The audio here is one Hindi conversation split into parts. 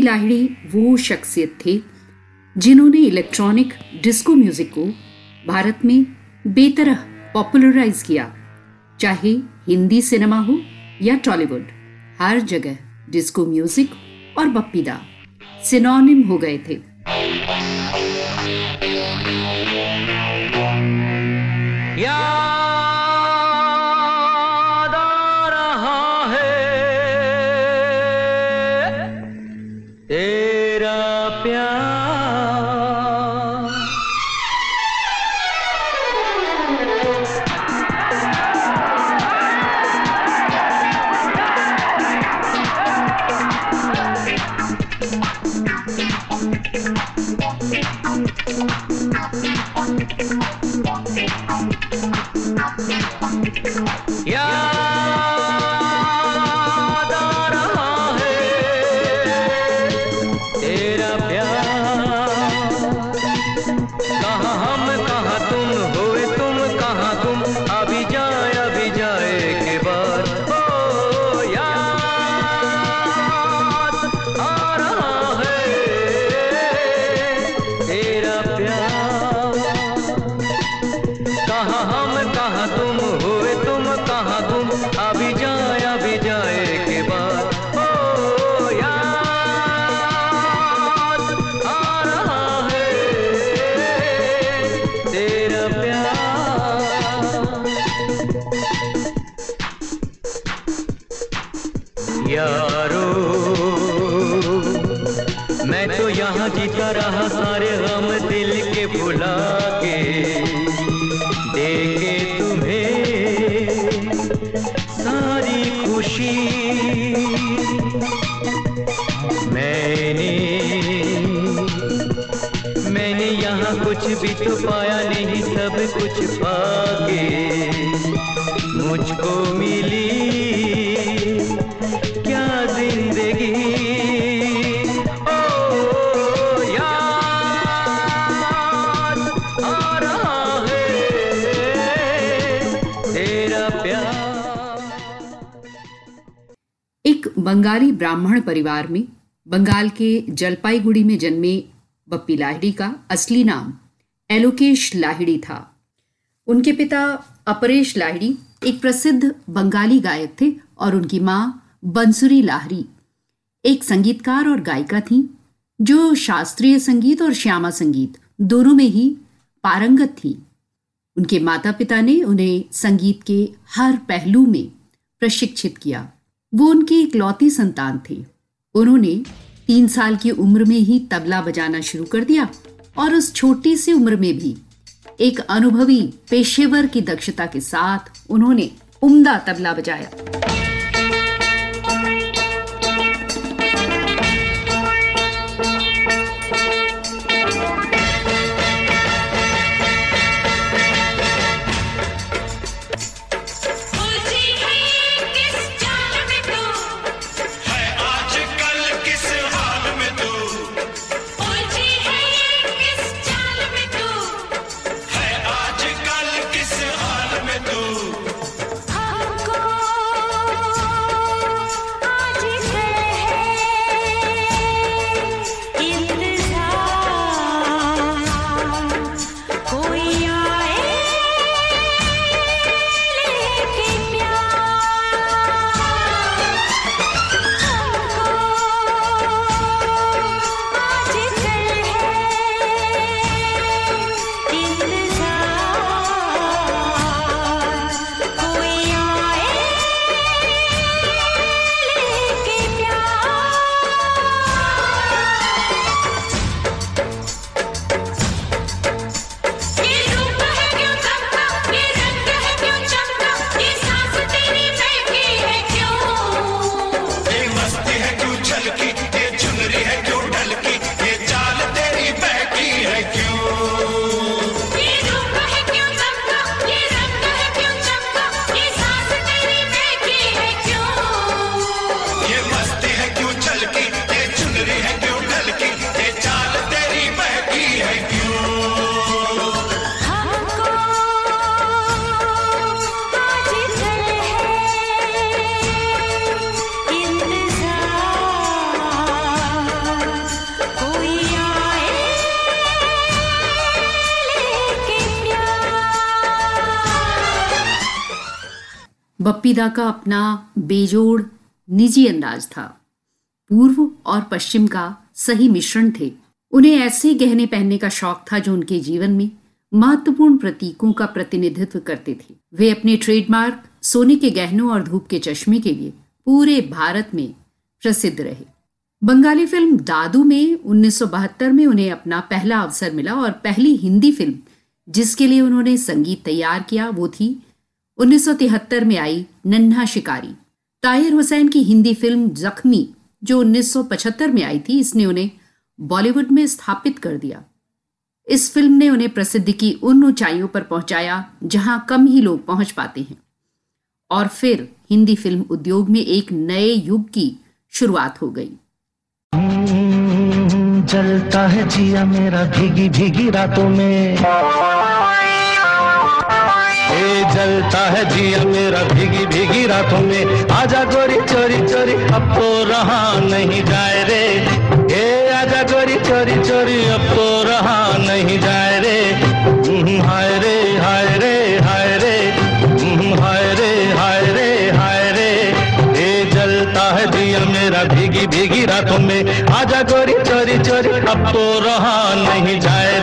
बप्पी लाहिड़ी वो शख्सियत थे, जिन्होंने इलेक्ट्रॉनिक डिस्को म्यूज़िक को भारत में बेतरह पॉपुलराइज किया। चाहे हिंदी सिनेमा हो या टॉलीवुड, हर जगह डिस्को म्यूज़िक और बप्पीदा सिनोनिम हो गए थे। बंगाली ब्राह्मण परिवार में बंगाल के जलपाईगुड़ी में जन्मे बप्पी लाहिड़ी का असली नाम एलोकेश लाहिड़ी था। उनके पिता अपरेश लाहिड़ी एक प्रसिद्ध बंगाली गायक थे और उनकी माँ बंसुरी लाहरी एक संगीतकार और गायिका थी, जो शास्त्रीय संगीत और श्यामा संगीत दोनों में ही पारंगत थी। उनके माता पिता ने उन्हें संगीत के हर पहलू में प्रशिक्षित किया। वो उनकी इकलौती संतान थे। उन्होंने तीन साल की उम्र में ही तबला बजाना शुरू कर दिया और उस छोटी सी उम्र में भी एक अनुभवी पेशेवर की दक्षता के साथ उन्होंने उम्दा तबला बजाया। बप्पीदा का अपना बेजोड़, निजी अंदाज था। पूर्व और पश्चिम का सही मिश्रण थे। उन्हें ऐसे गहने पहनने का शौक था जो उनके जीवन में महत्वपूर्ण प्रतीकों का प्रतिनिधित्व करते थे। वे अपने ट्रेडमार्क, सोने के गहनों और धूप के चश्मे के लिए पूरे भारत में प्रसिद्ध रहे। बंगाली फ़िल्म दादू में 1972 में उन्हें अपना पहला अवसर मिला और पहली हिंदी फ़िल्म जिसके लिए उन्होंने संगीत तैयार किया, वो थी 1973 में आई नन्हा शिकारी। ताहिर हुसैन की हिंदी फ़िल्म जख्मी, जो 1975 में आई थी, इसने उन्हें बॉलीवुड में स्थापित कर दिया। इस फ़िल्म ने उन्हें प्रसिद्धि की उन ऊंचाइयों पर पहुँचाया, जहाँ कम ही लोग पहुँच पाते हैं। और फिर हिंदी फ़िल्म उद्योग में एक नए युग की शुरुआत हो गई। जलता है जिया मेरा भीगी भीगी रातों में। जलता है जिया मेरा भीगी भीगी रातों में। आजा गोरी चोरी चोरी, अब तो रहा नहीं जाए रे। ए, आजा गोरी चोरी चोरी, अब तो रहा नहीं जाए रे। हाय रे हाय रे हाय रे। हाय रे हाय रे हाय रे। ए, जलता है दिया मेरा भीगी भीगी रातों में। आजा गोरी चोरी चोरी, अब तो रहा नहीं जाए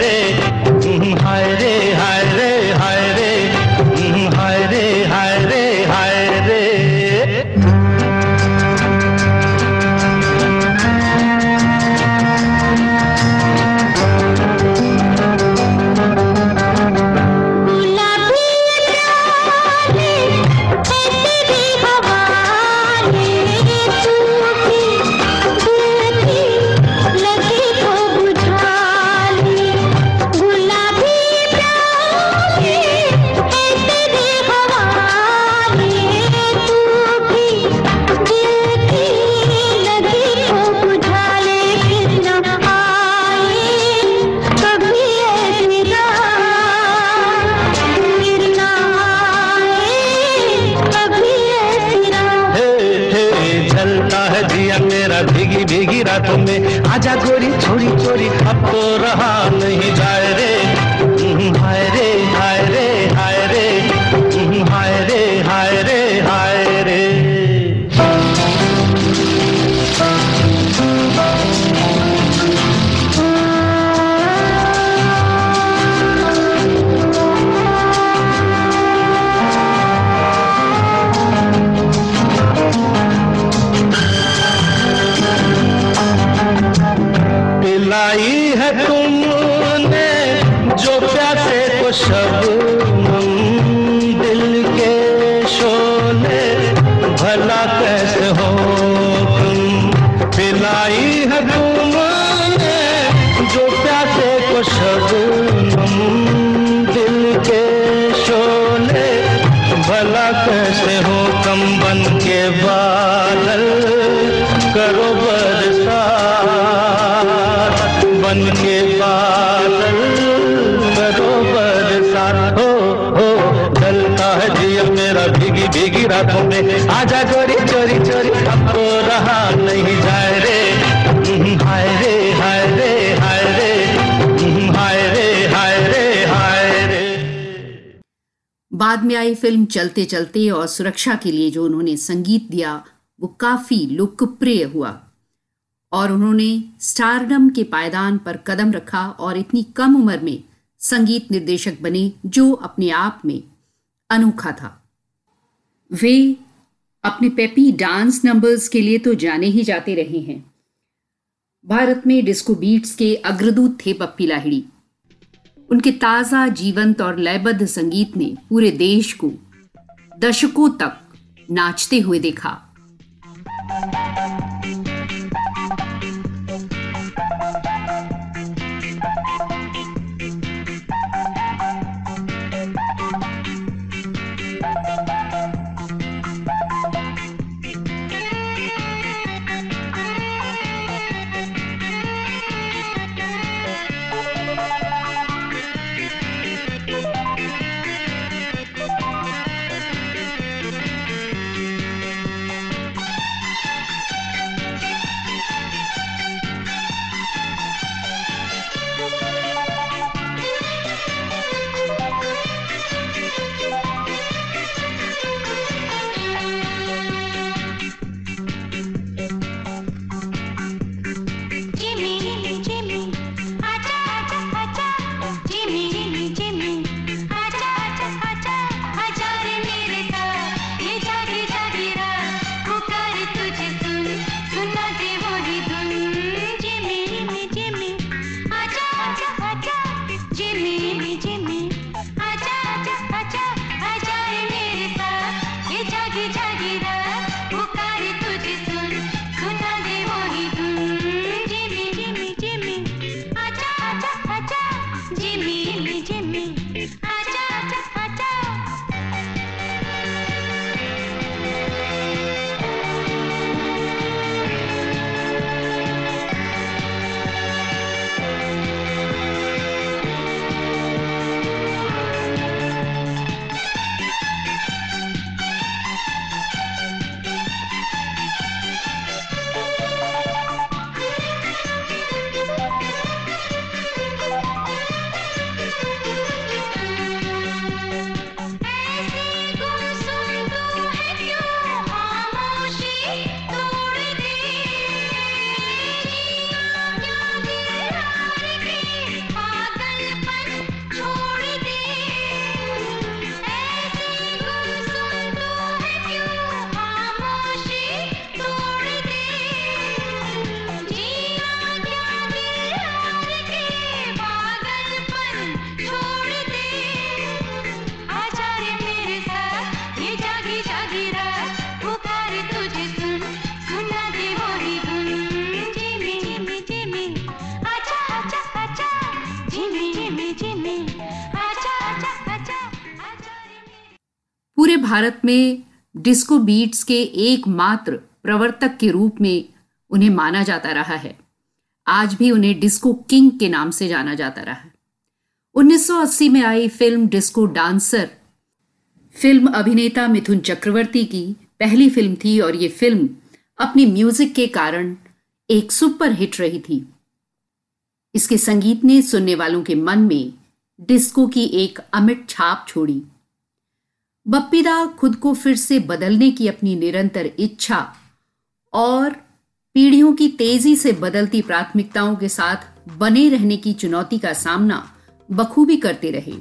सब बाद में आई फ़िल्म चलते चलते और सुरक्षा के लिए जो उन्होंने संगीत दिया, वो काफ़ी लोकप्रिय हुआ। और उन्होंने स्टारडम के पायदान पर कदम रखा और इतनी कम उम्र में संगीत निर्देशक बने जो अपने आप में अनोखा था। वे अपने पेपी डांस नंबर्स के लिए तो जाने ही जाते रहे हैं। भारत में डिस्को बीट्स के अग्रदूत थे पप्पी लाहिड़ी उनके ताज़ा, जीवंत और लयबद्ध संगीत ने पूरे देश को दशकों तक नाचते हुए देखा। me. भारत में डिस्को बीट्स के एकमात्र प्रवर्तक के रूप में उन्हें माना जाता रहा है। आज भी उन्हें डिस्को किंग के नाम से जाना जाता रहा है। 1980 में आई फ़िल्म डिस्को डांसर फ़िल्म अभिनेता मिथुन चक्रवर्ती की पहली फ़िल्म थी और ये फ़िल्म अपनी म्यूज़िक के कारण एक सुपर हिट रही थी। इसके संगीत ने सुनने वालों के मन में डिस्को की एक अमिट छाप छोड़ी। बप्पीदा खुद को फिर से बदलने की अपनी निरंतर इच्छा और पीढ़ियों की तेज़ी से बदलती प्राथमिकताओं के साथ बने रहने की चुनौती का सामना बखूबी करते रहे।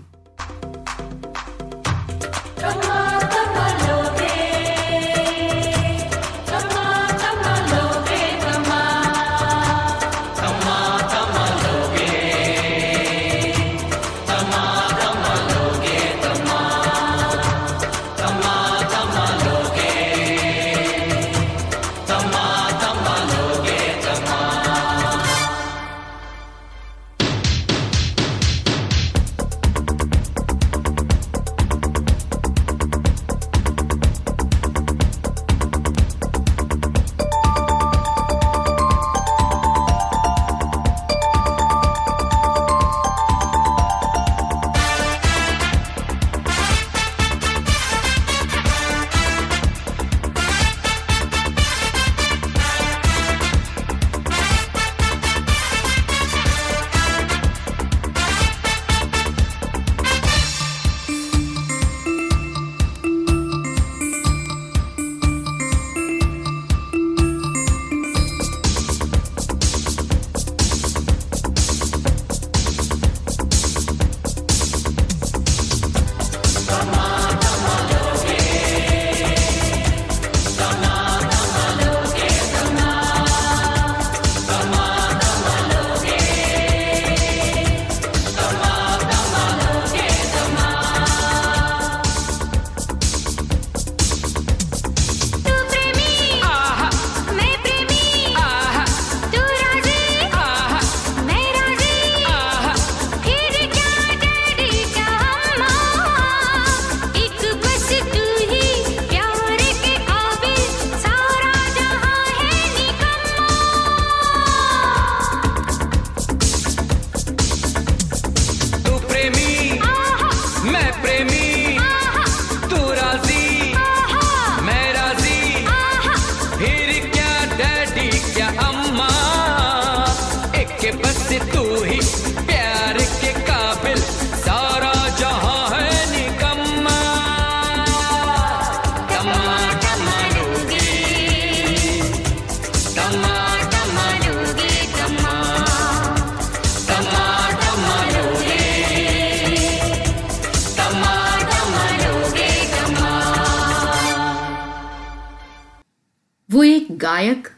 वो एक गायक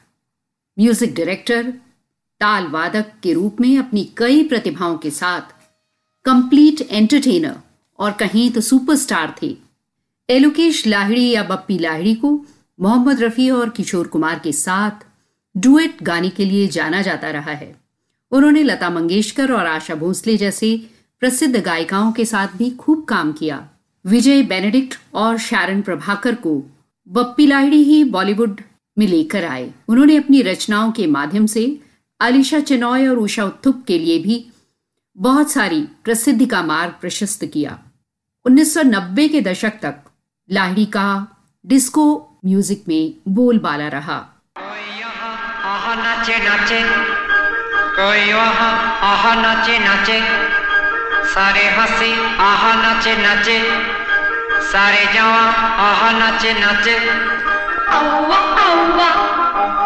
म्यूज़िक डायरेक्टर ताल वादक के रूप में अपनी कई प्रतिभाओं के साथ कंप्लीट एंटरटेनर और कहीं तो सुपरस्टार थे। एलोकेश लाहिड़ी या बप्पी लाहिड़ी को मोहम्मद रफी और किशोर कुमार के साथ डुएट गाने के लिए जाना जाता रहा है। उन्होंने लता मंगेशकर और आशा भोसले जैसे प्रसिद्ध गायिकाओं के साथ भी खूब काम किया। विजय बेनेडिक्ट और शारन प्रभाकर को बप्पी लाहिड़ी ही बॉलीवुड में लेकर आए। उन्होंने अपनी रचनाओं के माध्यम से अलीशा चेनॉय और उषा उत्थुप के लिए भी बहुत सारी प्रसिद्धि का मार्ग प्रशस्त किया। 1990 के दशक तक लाहिड़ी का डिस्को म्यूज़िक में बोलबाला रहा। कोई नाचे नाचे नाचे सारे हँसी आहा नाचे नाचे, सारे जवा आहा नाचे नाचे। oh, oh, wow!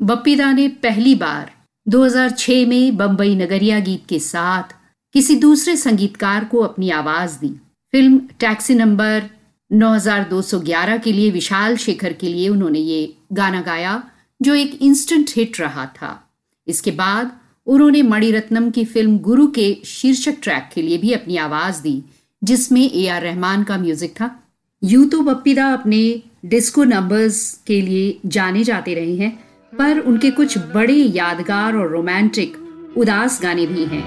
बप्पी दा ने पहली बार 2006 में बम्बई नगरिया गीत के साथ किसी दूसरे संगीतकार को अपनी आवाज़ दी। फ़िल्म टैक्सी नंबर 9211 के लिए विशाल शेखर के लिए उन्होंने ये गाना गाया, जो एक इंस्टेंट हिट रहा था। इसके बाद उन्होंने मणिरत्नम की फ़िल्म गुरु के शीर्षक ट्रैक के लिए भी अपनी आवाज़ दी, जिसमें ए आर रहमान का म्यूज़िक था। यूँ तो बप्पीदा अपने डिस्को नंबर्स के लिए जाने जाते रहे हैं पर उनके कुछ बड़े यादगार और रोमांटिक उदास गाने भी हैं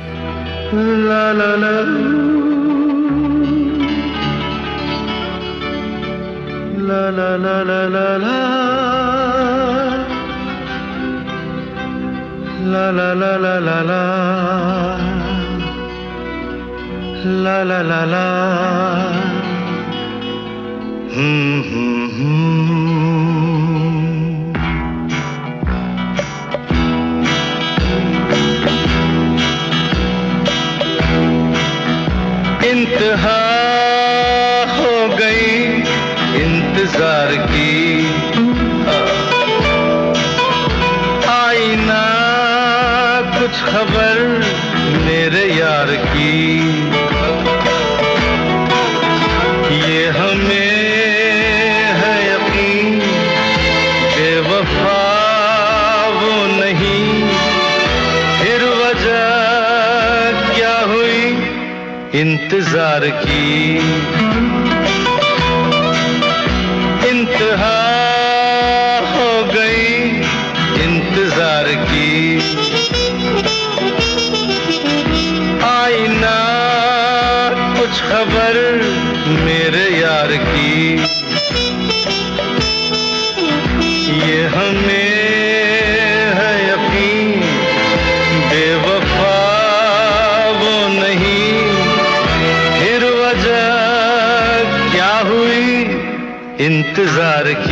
ला हम्म हम्म इंतज़ार की आईना, कुछ खबर मेरे यार की। ये हमें है यकीन, बेवफा वो नहीं। फिर वजह क्या हुई? इंतज़ार की। कुछ खबर मेरे यार की। ये हमें है बेवफा वो नहीं। वजह क्या हुई? इंतज़ार की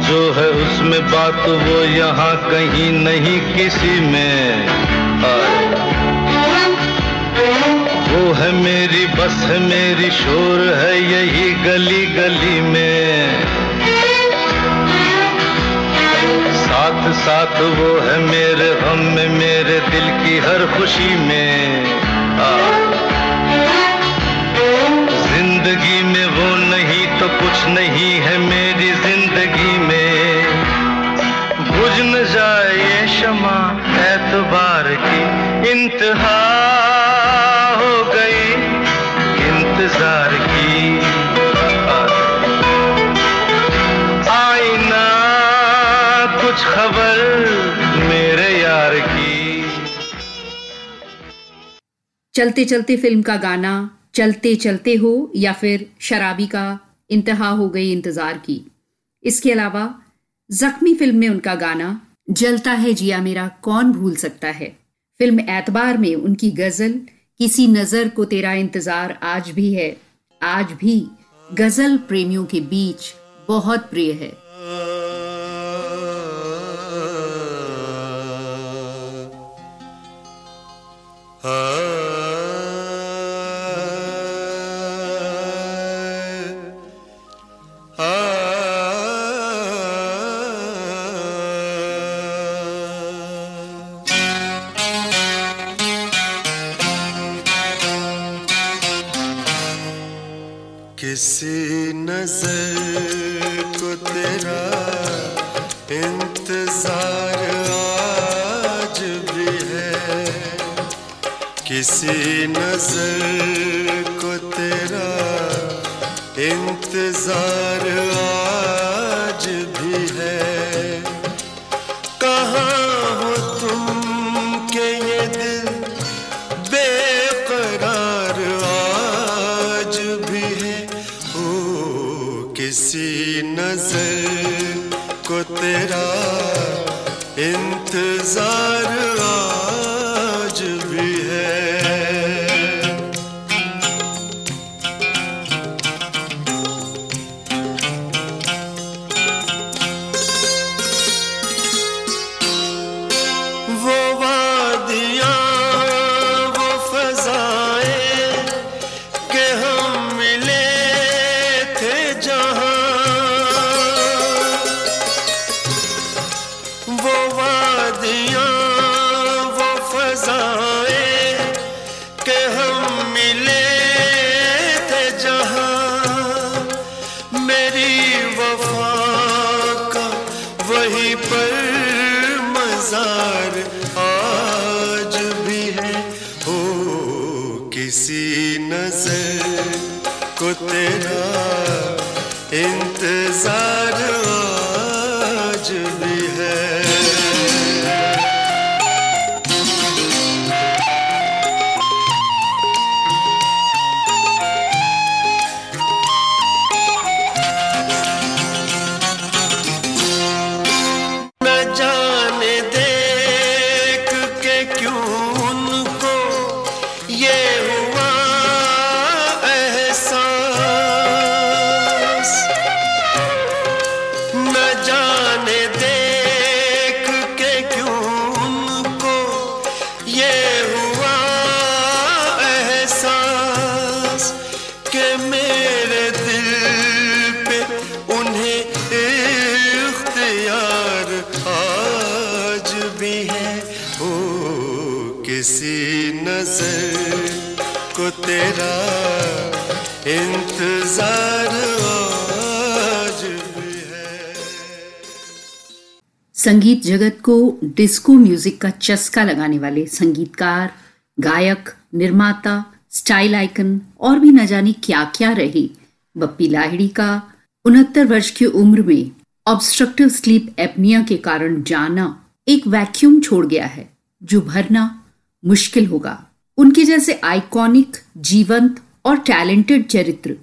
जो है उसमें बात, वो यहाँ कहीं नहीं किसी में। वो है मेरी बस, है मेरी शोर, है यही गली गली में साथ साथ वो है मेरे गम में, मेरे दिल की हर खुशी में। ज़िंदगी में वो नहीं तो कुछ नहीं है मेरी इंतहा इंतज़ार की कुछ खबर मेरे यार की। चलते चलते फ़िल्म का गाना चलते चलते हो या फिर शराबी का इंतहा हो गई इंतज़ार की। इसके अलावा जख्मी फ़िल्म में उनका गाना, जलता है जिया मेरा, कौन भूल सकता है? फ़िल्म एतबार में उनकी गज़ल, किसी नज़र को तेरा इंतज़ार आज भी है। आज भी गज़ल प्रेमियों के बीच बहुत प्रिय है। किसी नज़र को तेरा इंतज़ार आज भी है। किसी नज़र को तेरा इंतज़ार आज इंतज़ार तेरा इंतज़ार संगीत जगत को डिस्को म्यूज़िक का चस्का लगाने वाले संगीतकार, गायक, निर्माता, स्टाइल आइकन और भी न जाने क्या क्या रहे। बप्पी लाहिड़ी का उनहत्तर वर्ष की उम्र में ऑब्स्ट्रक्टिव स्लीप एपनिया के कारण जाना एक वैक्यूम छोड़ गया है, जो भरना मुश्किल होगा। उनके जैसे आइकॉनिक जीवंत और टैलेंटेड चरित्र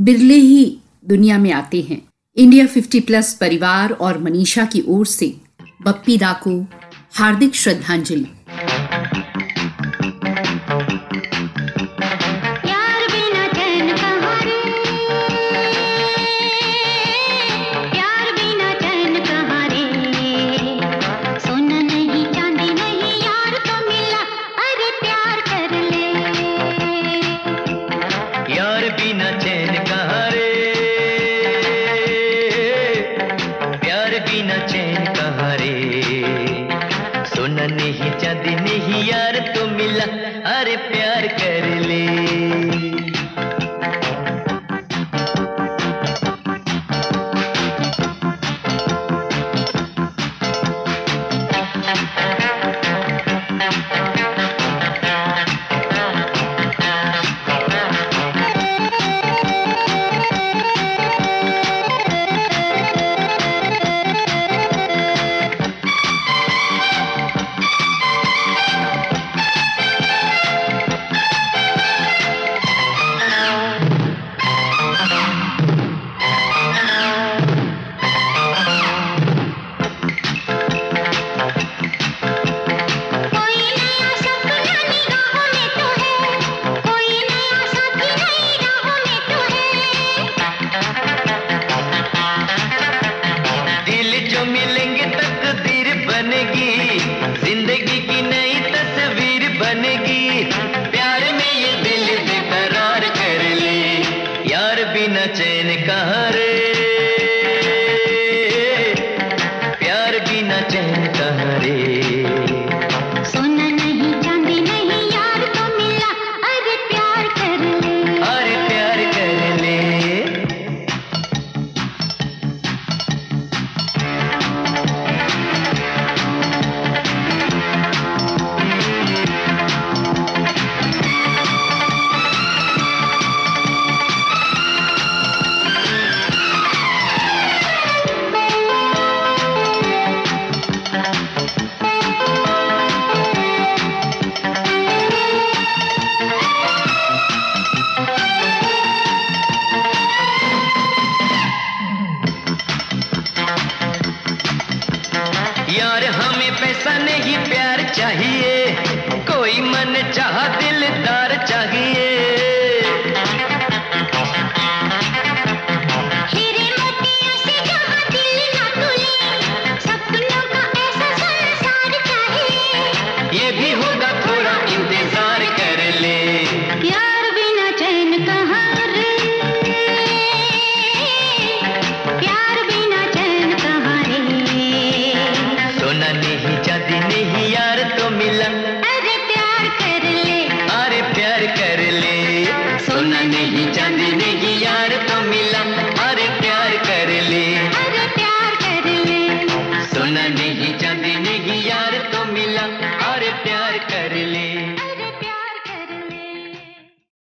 बिरले ही दुनिया में आते हैं। इंडिया 50 प्लस परिवार और मनीषा की ओर से बप्पी दा को हार्दिक श्रद्धांजलि। मिली